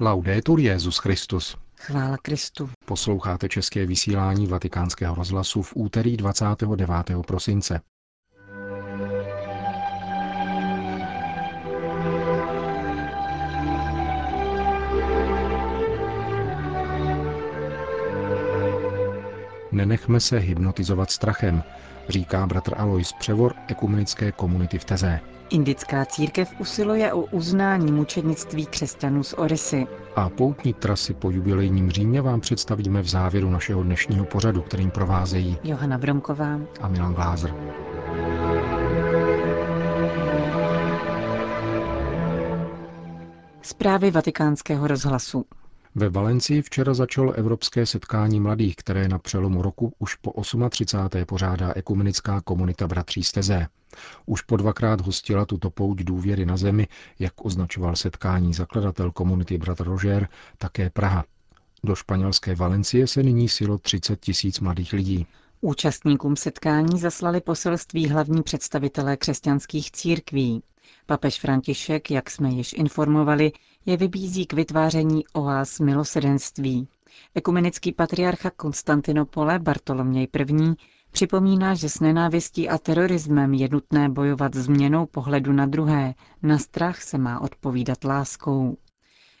Laudetur Jezus Christus. Chvála Kristu. Posloucháte české vysílání Vatikánského rozhlasu v úterý 29. prosince. Nenechme se hypnotizovat strachem, říká bratr Alois Převor ekumenické komunity v Teze. Indická církev usiluje o uznání mučednictví křesťanů z Orisy. A poutní trasy po jubilejním Římě vám představíme v závěru našeho dnešního pořadu, kterým provázejí Johana Bromková a Milan Glázer. Zprávy vatikánského rozhlasu. Ve Valencii včera začalo evropské setkání mladých, které na přelomu roku už po 38. pořádá ekumenická komunita bratří Steze. Už po dvakrát hostila tuto pouť důvěry na zemi, jak označoval setkání zakladatel komunity bratr Roger, také Praha. Do španělské Valencie se nyní silo 30 tisíc mladých lidí. Účastníkům setkání zaslali poselství hlavní představitelé křesťanských církví. Papež František, jak jsme již informovali, je vybízí k vytváření oáz milosedenství. Ekumenický patriarcha Konstantinopole Bartoloměj I. připomíná, že s nenávistí a terorismem je nutné bojovat změnou pohledu na druhé, na strach se má odpovídat láskou.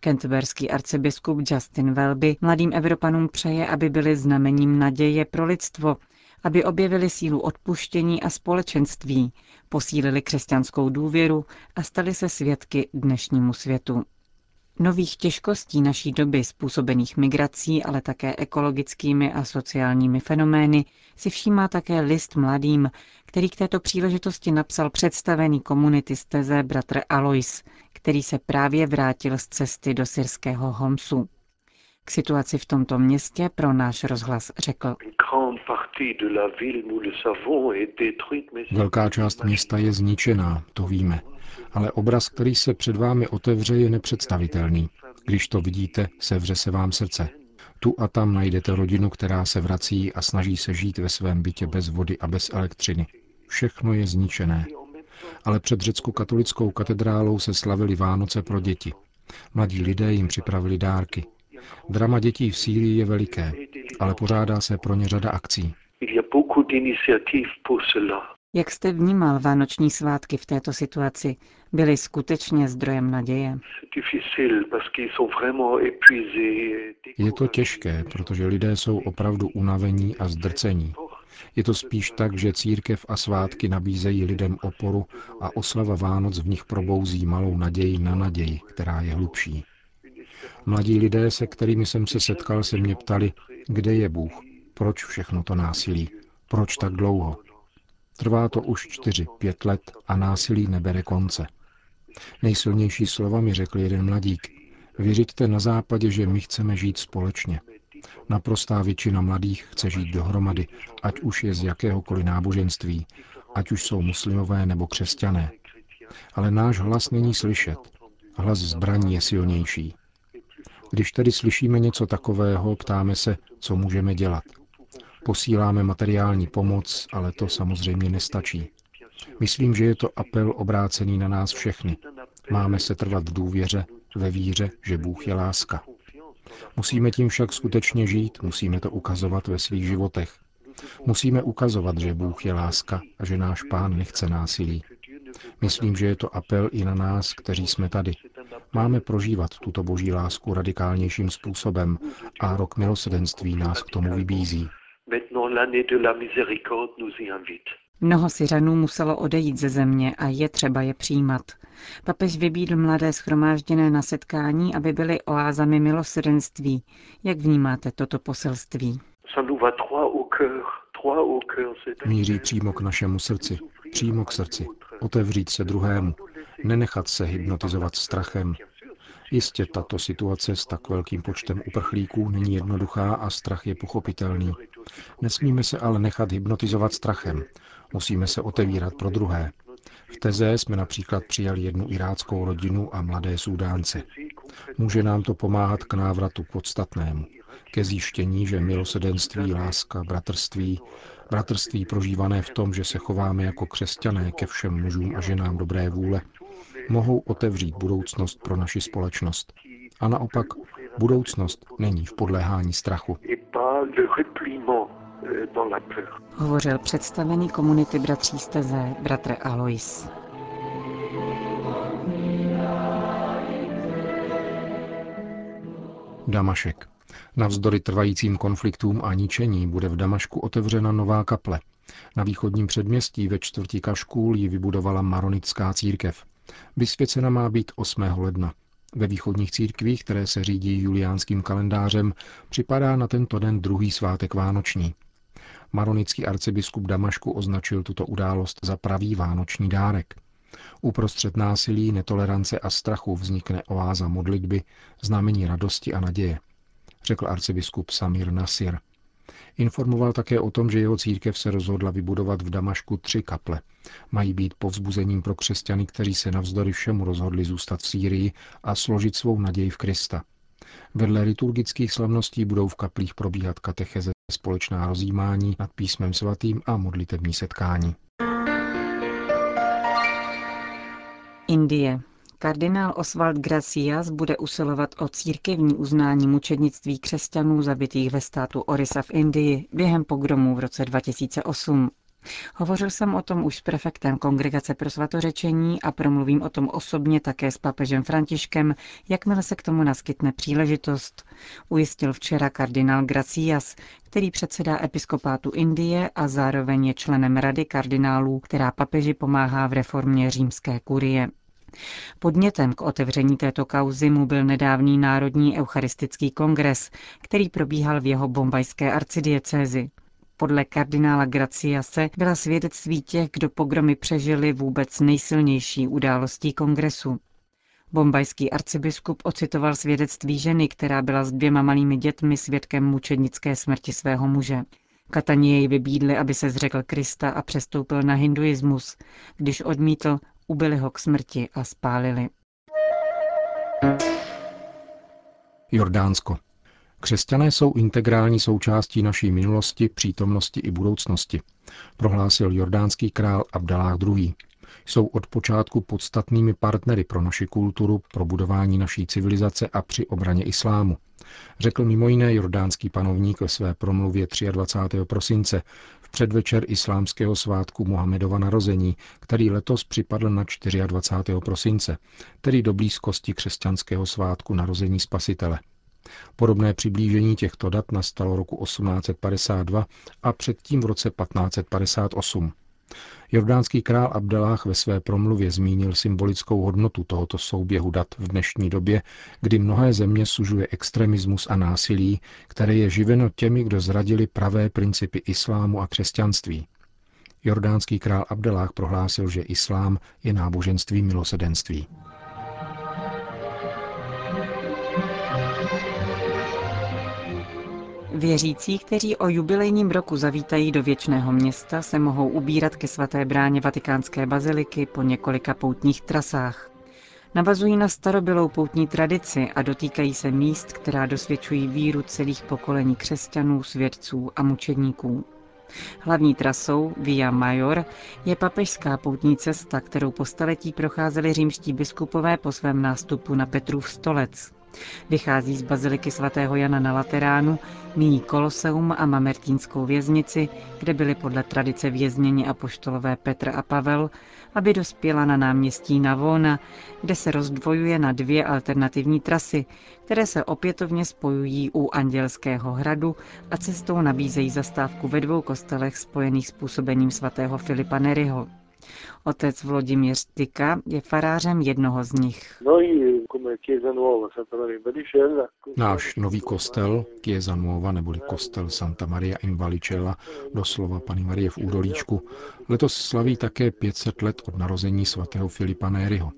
Kentberský arcibiskup Justin Welby mladým Evropanům přeje, aby byli znamením naděje pro lidstvo, aby objevili sílu odpuštění a společenství, posílili křesťanskou důvěru a stali se svědky dnešnímu světu. Nových těžkostí naší doby způsobených migrací, ale také ekologickými a sociálními fenomény si všímá také list mladým, který k této příležitosti napsal představený komunity z Teze bratr Alois, který se právě vrátil z cesty do syrského Homsu. K situaci v tomto městě pro náš rozhlas řekl. Velká část města je zničená, to víme. Ale obraz, který se před vámi otevře, je nepředstavitelný. Když to vidíte, sevře se vám srdce. Tu a tam najdete rodinu, která se vrací a snaží se žít ve svém bytě bez vody a bez elektřiny. Všechno je zničené. Ale před řecko-katolickou katedrálou se slavili Vánoce pro děti. Mladí lidé jim připravili dárky. Drama dětí v Sýrii je veliké, ale pořádá se pro ně řada akcí. Jak jste vnímal vánoční svátky v této situaci? Byly skutečně zdrojem naděje? Je to těžké, protože lidé jsou opravdu unavení a zdrcení. Je to spíš tak, že církev a svátky nabízejí lidem oporu a oslava Vánoc v nich probouzí malou naději na naději, která je hlubší. Mladí lidé, se kterými jsem se setkal, se mě ptali, kde je Bůh, proč všechno to násilí, proč tak dlouho. Trvá to už čtyři, pět let a násilí nebere konce. Nejsilnější slova mi řekl jeden mladík. Věřiďte na západě, že my chceme žít společně. Naprostá většina mladých chce žít dohromady, ať už je z jakéhokoliv náboženství, ať už jsou muslimové nebo křesťané. Ale náš hlas není slyšet. Hlas zbraní je silnější. Když tedy slyšíme něco takového, ptáme se, co můžeme dělat. Posíláme materiální pomoc, ale to samozřejmě nestačí. Myslím, že je to apel obrácený na nás všechny. Máme se trvat v důvěře, ve víře, že Bůh je láska. Musíme tím však skutečně žít, musíme to ukazovat ve svých životech. Musíme ukazovat, že Bůh je láska a že náš pán nechce násilí. Myslím, že je to apel i na nás, kteří jsme tady. Máme prožívat tuto boží lásku radikálnějším způsobem a rok milosedenství nás k tomu vybízí. Mnoho Syřanů muselo odejít ze země a je třeba je přijímat. Papež vybídl mladé schromážděné na setkání, aby byly oázami milosrdenství. Jak vnímáte toto poselství? Míří přímo k našemu srdci, přímo k srdci. Otevřít se druhému, nenechat se hypnotizovat strachem. Jistě tato situace s tak velkým počtem uprchlíků není jednoduchá a strach je pochopitelný. Nesmíme se ale nechat hypnotizovat strachem. Musíme se otevírat pro druhé. V Teze jsme například přijali jednu iráckou rodinu a mladé Súdánce. Může nám to pomáhat k návratu k podstatnému, ke zjištění, že milosedenství, láska, bratrství, bratrství prožívané v tom, že se chováme jako křesťané ke všem mužům a ženám dobré vůle, mohou otevřít budoucnost pro naši společnost. A naopak, budoucnost není v podléhání strachu. Hovořil představený komunity bratří steze, bratr Alois. Damašek. Navzdory trvajícím konfliktům a ničení bude v Damašku otevřena nová kaple. Na východním předměstí ve čtvrti Kaškůl ji vybudovala maronická církev. Vysvěcena má být 8. ledna. Ve východních církvích, které se řídí juliánským kalendářem, připadá na tento den druhý svátek vánoční. Maronický arcibiskup Damašku označil tuto událost za pravý vánoční dárek. Uprostřed násilí, netolerance a strachu vznikne oáza modlitby, znamení radosti a naděje, řekl arcibiskup Samir Nasir. Informoval také o tom, že jeho církev se rozhodla vybudovat v Damašku tři kaple. Mají být povzbuzením pro křesťany, kteří se navzdory všemu rozhodli zůstat v Sýrii a složit svou naději v Krista. Vedle liturgických slavností budou v kaplích probíhat katecheze, společná rozjímání nad písmem svatým a modlitební setkání. Indie. Kardinál Oswald Gracias bude usilovat o církevní uznání mučednictví křesťanů zabitých ve státu Orisa v Indii během pogromů v roce 2008. Hovořil jsem o tom už s prefektem Kongregace pro svatořečení a promluvím o tom osobně také s papežem Františkem, jakmile se k tomu naskytne příležitost, ujistil včera kardinál Gracias, který předsedá episkopátu Indie a zároveň je členem Rady kardinálů, která papeži pomáhá v reformě římské kurie. Podnětem k otevření této kauzy mu byl nedávný Národní eucharistický kongres, který probíhal v jeho bombajské arcidiecézi. Podle kardinála Graciase byla svědectví těch, kdo pogromy přežili, vůbec nejsilnější událostí kongresu. Bombajský arcibiskup ocitoval svědectví ženy, která byla s dvěma malými dětmi svědkem mučednické smrti svého muže. Katani jej vybídli, aby se zřekl Krista a přestoupil na hinduismus. Když odmítl, ubili ho k smrti a spálili. Jordánsko. Křesťané jsou integrální součástí naší minulosti, přítomnosti i budoucnosti, prohlásil jordánský král Abdalách II. Jsou od počátku podstatnými partnery pro naši kulturu, pro budování naší civilizace a při obraně islámu, řekl mimo jiné jordánský panovník ve své promluvě 23. prosince předvečer islámského svátku Mohamedova narození, který letos připadl na 24. prosince, tedy do blízkosti křesťanského svátku narození spasitele. Podobné přiblížení těchto dat nastalo roku 1852 a předtím v roce 1558. Jordánský král Abdelách ve své promluvě zmínil symbolickou hodnotu tohoto souběhu dat v dnešní době, kdy mnohé země sužuje extremismus a násilí, které je živeno těmi, kdo zradili pravé principy islámu a křesťanství. Jordánský král Abdelách prohlásil, že islám je náboženství milosedenství. Věřící, kteří o jubilejním roku zavítají do věčného města, se mohou ubírat ke svaté bráně vatikánské baziliky po několika poutních trasách. Navazují na starobylou poutní tradici a dotýkají se míst, která dosvědčují víru celých pokolení křesťanů, svědců a mučedníků. Hlavní trasou Via Major je papežská poutní cesta, kterou po staletí procházeli římští biskupové po svém nástupu na Petrův stolec. Vychází z baziliky svatého Jana na Lateránu, míjí Koloseum a Mamertínskou věznici, kde byli podle tradice vězněni apoštolové Petr a Pavel, aby dospěla na náměstí Navona, kde se rozdvojuje na dvě alternativní trasy, které se opětovně spojují u Andělského hradu a cestou nabízejí zastávku ve dvou kostelech spojených s působením svatého Filipa Neryho. Otec Vladimír Styka je farářem jednoho z nich. Náš nový kostel, Chiesa Nuova, neboli kostel Santa Maria in Valicella, doslova Pany Marie v Údolíčku, letos slaví také 500 let od narození svatého Filipa Néryho.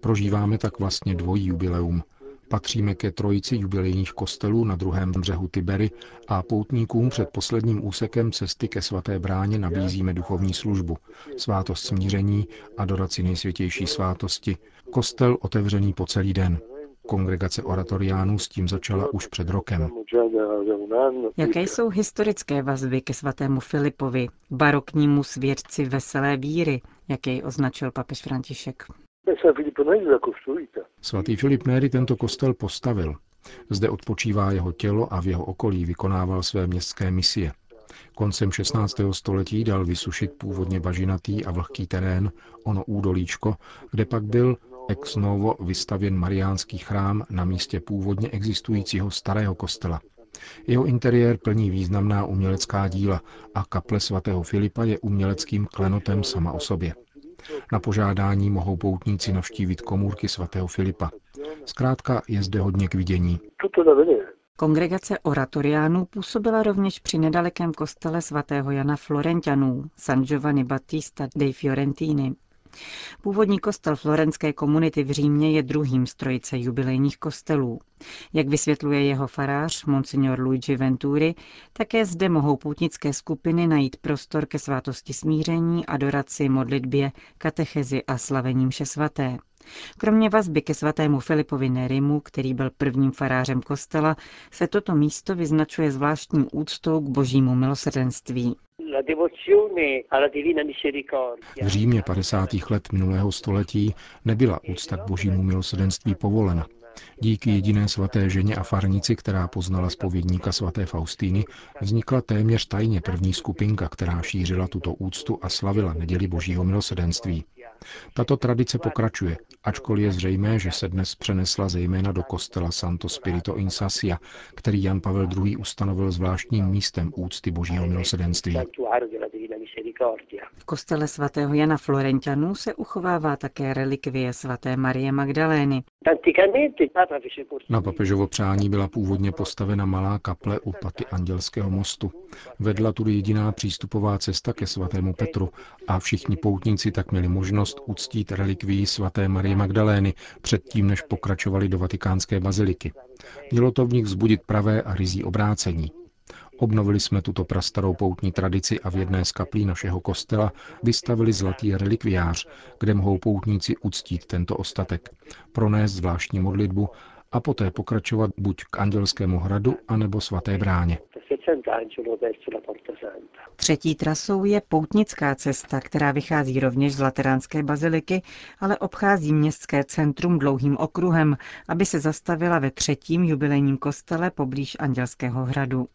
Prožíváme tak vlastně dvojí jubileum, Patříme ke trojici jubilejních kostelů na druhém břehu Tibery a poutníkům před posledním úsekem cesty ke svaté bráně nabízíme duchovní službu, svátost smíření a dodaci nejsvětější svátosti, kostel otevřený po celý den. Kongregace oratoriánů s tím začala už před rokem. Jaké jsou historické vazby ke svatému Filipovi, baroknímu svědci veselé víry, jak jej označil papež František? Svatý Filip Neri tento kostel postavil. Zde odpočívá jeho tělo a v jeho okolí vykonával své městské misie. Koncem 16. století dal vysušit původně bažinatý a vlhký terén, ono údolíčko, kde pak byl ex novo vystavěn mariánský chrám na místě původně existujícího starého kostela. Jeho interiér plní významná umělecká díla a kaple svatého Filipa je uměleckým klenotem sama o sobě. Na požádání mohou poutníci navštívit komůrky svatého Filipa. Zkrátka je zde hodně k vidění. Kongregace oratoriánů působila rovněž při nedalekém kostele svatého Jana Florentianů, San Giovanni Battista dei Fiorentini. Původní kostel florenské komunity v Římě je druhým z trojice jubilejních kostelů. Jak vysvětluje jeho farář, monsignor Luigi Venturi, také zde mohou poutnické skupiny najít prostor ke svátosti smíření, adoraci, modlitbě, katechezi a slavením mše svaté. Kromě vazby ke svatému Filipovi Nerimu, který byl prvním farářem kostela, se toto místo vyznačuje zvláštní úctou k božímu milosrdenství. V Římě 50. let minulého století nebyla úcta k božímu milosrdenství povolena. Díky jediné svaté ženě a farnici, která poznala spovědníka svaté Faustíny, vznikla téměř tajně první skupinka, která šířila tuto úctu a slavila neděli božího milosrdenství. Tato tradice pokračuje, ačkoliv je zřejmé, že se dnes přenesla zejména do kostela Santo Spirito in Sassia, který Jan Pavel II. ustanovil zvláštním místem úcty božího milosrdenství. V kostele svatého Jana Florentianů se uchovává také relikvie svaté Marie Magdalény. Na papežovo přání byla původně postavena malá kaple u paty Andělského mostu. Vedla tudy jediná přístupová cesta ke svatému Petru a všichni poutníci tak měli možnost uctít relikvii svaté Marie Magdalény předtím, než pokračovali do vatikánské baziliky. Mělo to v nich vzbudit pravé a rizí obrácení. Obnovili jsme tuto prastarou poutní tradici a v jedné z kaplí našeho kostela vystavili zlatý relikviář, kde mohou poutníci uctít tento ostatek, pronést zvláštní modlitbu a poté pokračovat buď k Andělskému hradu, anebo svaté bráně. Třetí trasou je poutnická cesta, která vychází rovněž z Lateránské baziliky, ale obchází městské centrum dlouhým okruhem, aby se zastavila ve třetím jubilejním kostele poblíž Andělského hradu.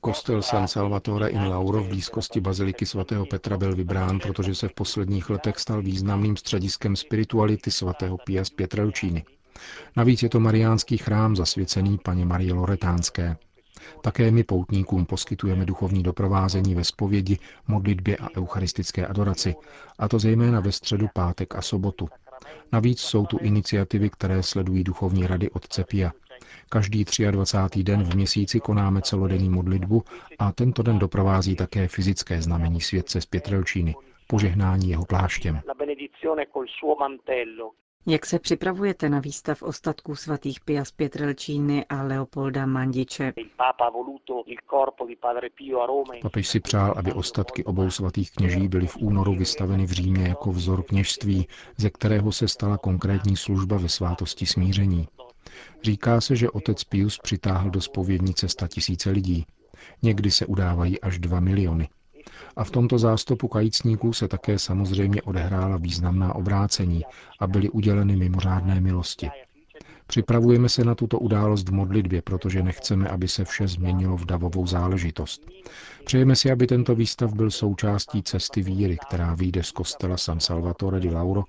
Kostel San Salvatore in Lauro v blízkosti baziliky svatého Petra byl vybrán, protože se v posledních letech stal významným střediskem spirituality svatého Pia z Pietrelcini. Navíc je to mariánský chrám zasvěcený paně Marie Loretánské. Také my poutníkům poskytujeme duchovní doprovázení ve spovědi, modlitbě a eucharistické adoraci, a to zejména ve středu, pátek a sobotu. Navíc jsou tu iniciativy, které sledují duchovní rady od Cepia. Každý 23. den v měsíci konáme celodenní modlitbu a tento den doprovází také fyzické znamení světce z Pětrelčíny, požehnání jeho pláštěm. Jak se připravujete na výstav ostatků svatých Pias Pietrelčíny a Leopolda Mandiče? Papež si přál, aby ostatky obou svatých kněží byly v únoru vystaveny v Římě jako vzor kněžství, ze kterého se stala konkrétní služba ve svátosti smíření. Říká se, že otec Pius přitáhl do spovědnice sta tisíce lidí. Někdy se udávají až dva miliony. A v tomto zástupu kajícníků se také samozřejmě odehrála významná obrácení a byly uděleny mimořádné milosti. Připravujeme se na tuto událost v modlitbě, protože nechceme, aby se vše změnilo v davovou záležitost. Přejeme si, aby tento výstav byl součástí cesty víry, která vyjde z kostela San Salvatore di Lauro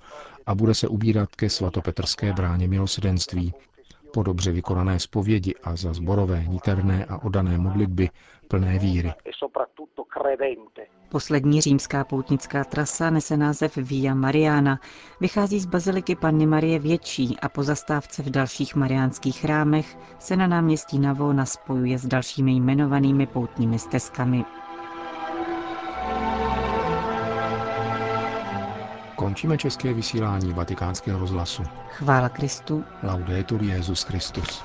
a bude se ubírat ke svatopetrské bráně milosedenství, po dobře vykonané zpovědi a za zborové, niterné a odané modlitby plné víry. Poslední římská poutnická trasa nese název Via Mariana. Vychází z baziliky Panny Marie Větší a po zastávce v dalších mariánských chrámech se na náměstí Navona spojuje s dalšími jmenovanými poutními stezkami. Končíme české vysílání vatikánského rozhlasu. Chvála Kristu. Laudetur Jezus Christus.